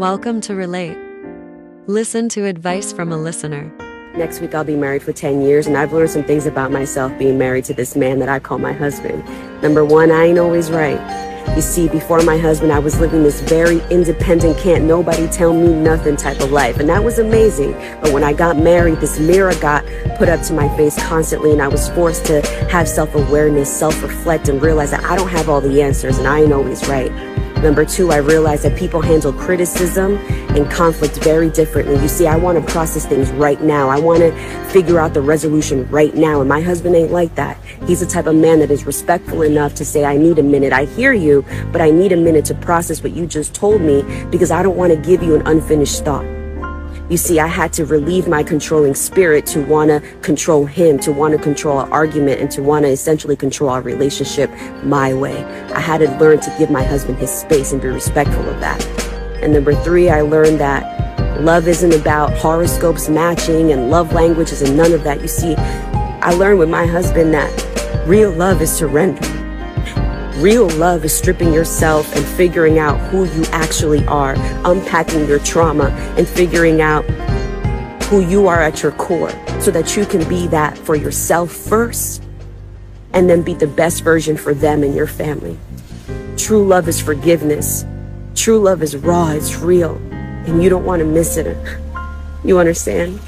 Welcome to Relate. Listen to advice from a listener. Next week, I'll be married for 10 years, and I've learned some things about myself being married to this man that I call my husband. Number one, I ain't always right. You see, before my husband, I was living this very independent, can't nobody tell me nothing type of life. And that was amazing. But when I got married, this mirror got put up to my face constantly, and I was forced to have self awareness, self reflect, and realize that I don't have all the answers and I ain't always right. Number two, I realized that people handle criticism and conflict very differently. You see, I want to process things right now. I want to figure out the resolution right now. And my husband ain't like that. He's the type of man that is respectful enough to say, I need a minute. I hear you, but I need a minute to process what you just told me because I don't want to give you an unfinished thought. You see, I had to relieve my controlling spirit to want to control him, to want to control our argument, and to want to essentially control our relationship my way. I had to learn to give my husband his space and be respectful of that. And number three, I learned that love isn't about horoscopes matching and love languages and none of that. You see, I learned with my husband that real love is surrender. Real love is stripping yourself and figuring out who you actually are, unpacking your trauma and figuring out who you are at your core so that you can be that for yourself first and then be the best version for them and your family. True love is forgiveness. True love is raw, it's real, and you don't want to miss it. You understand?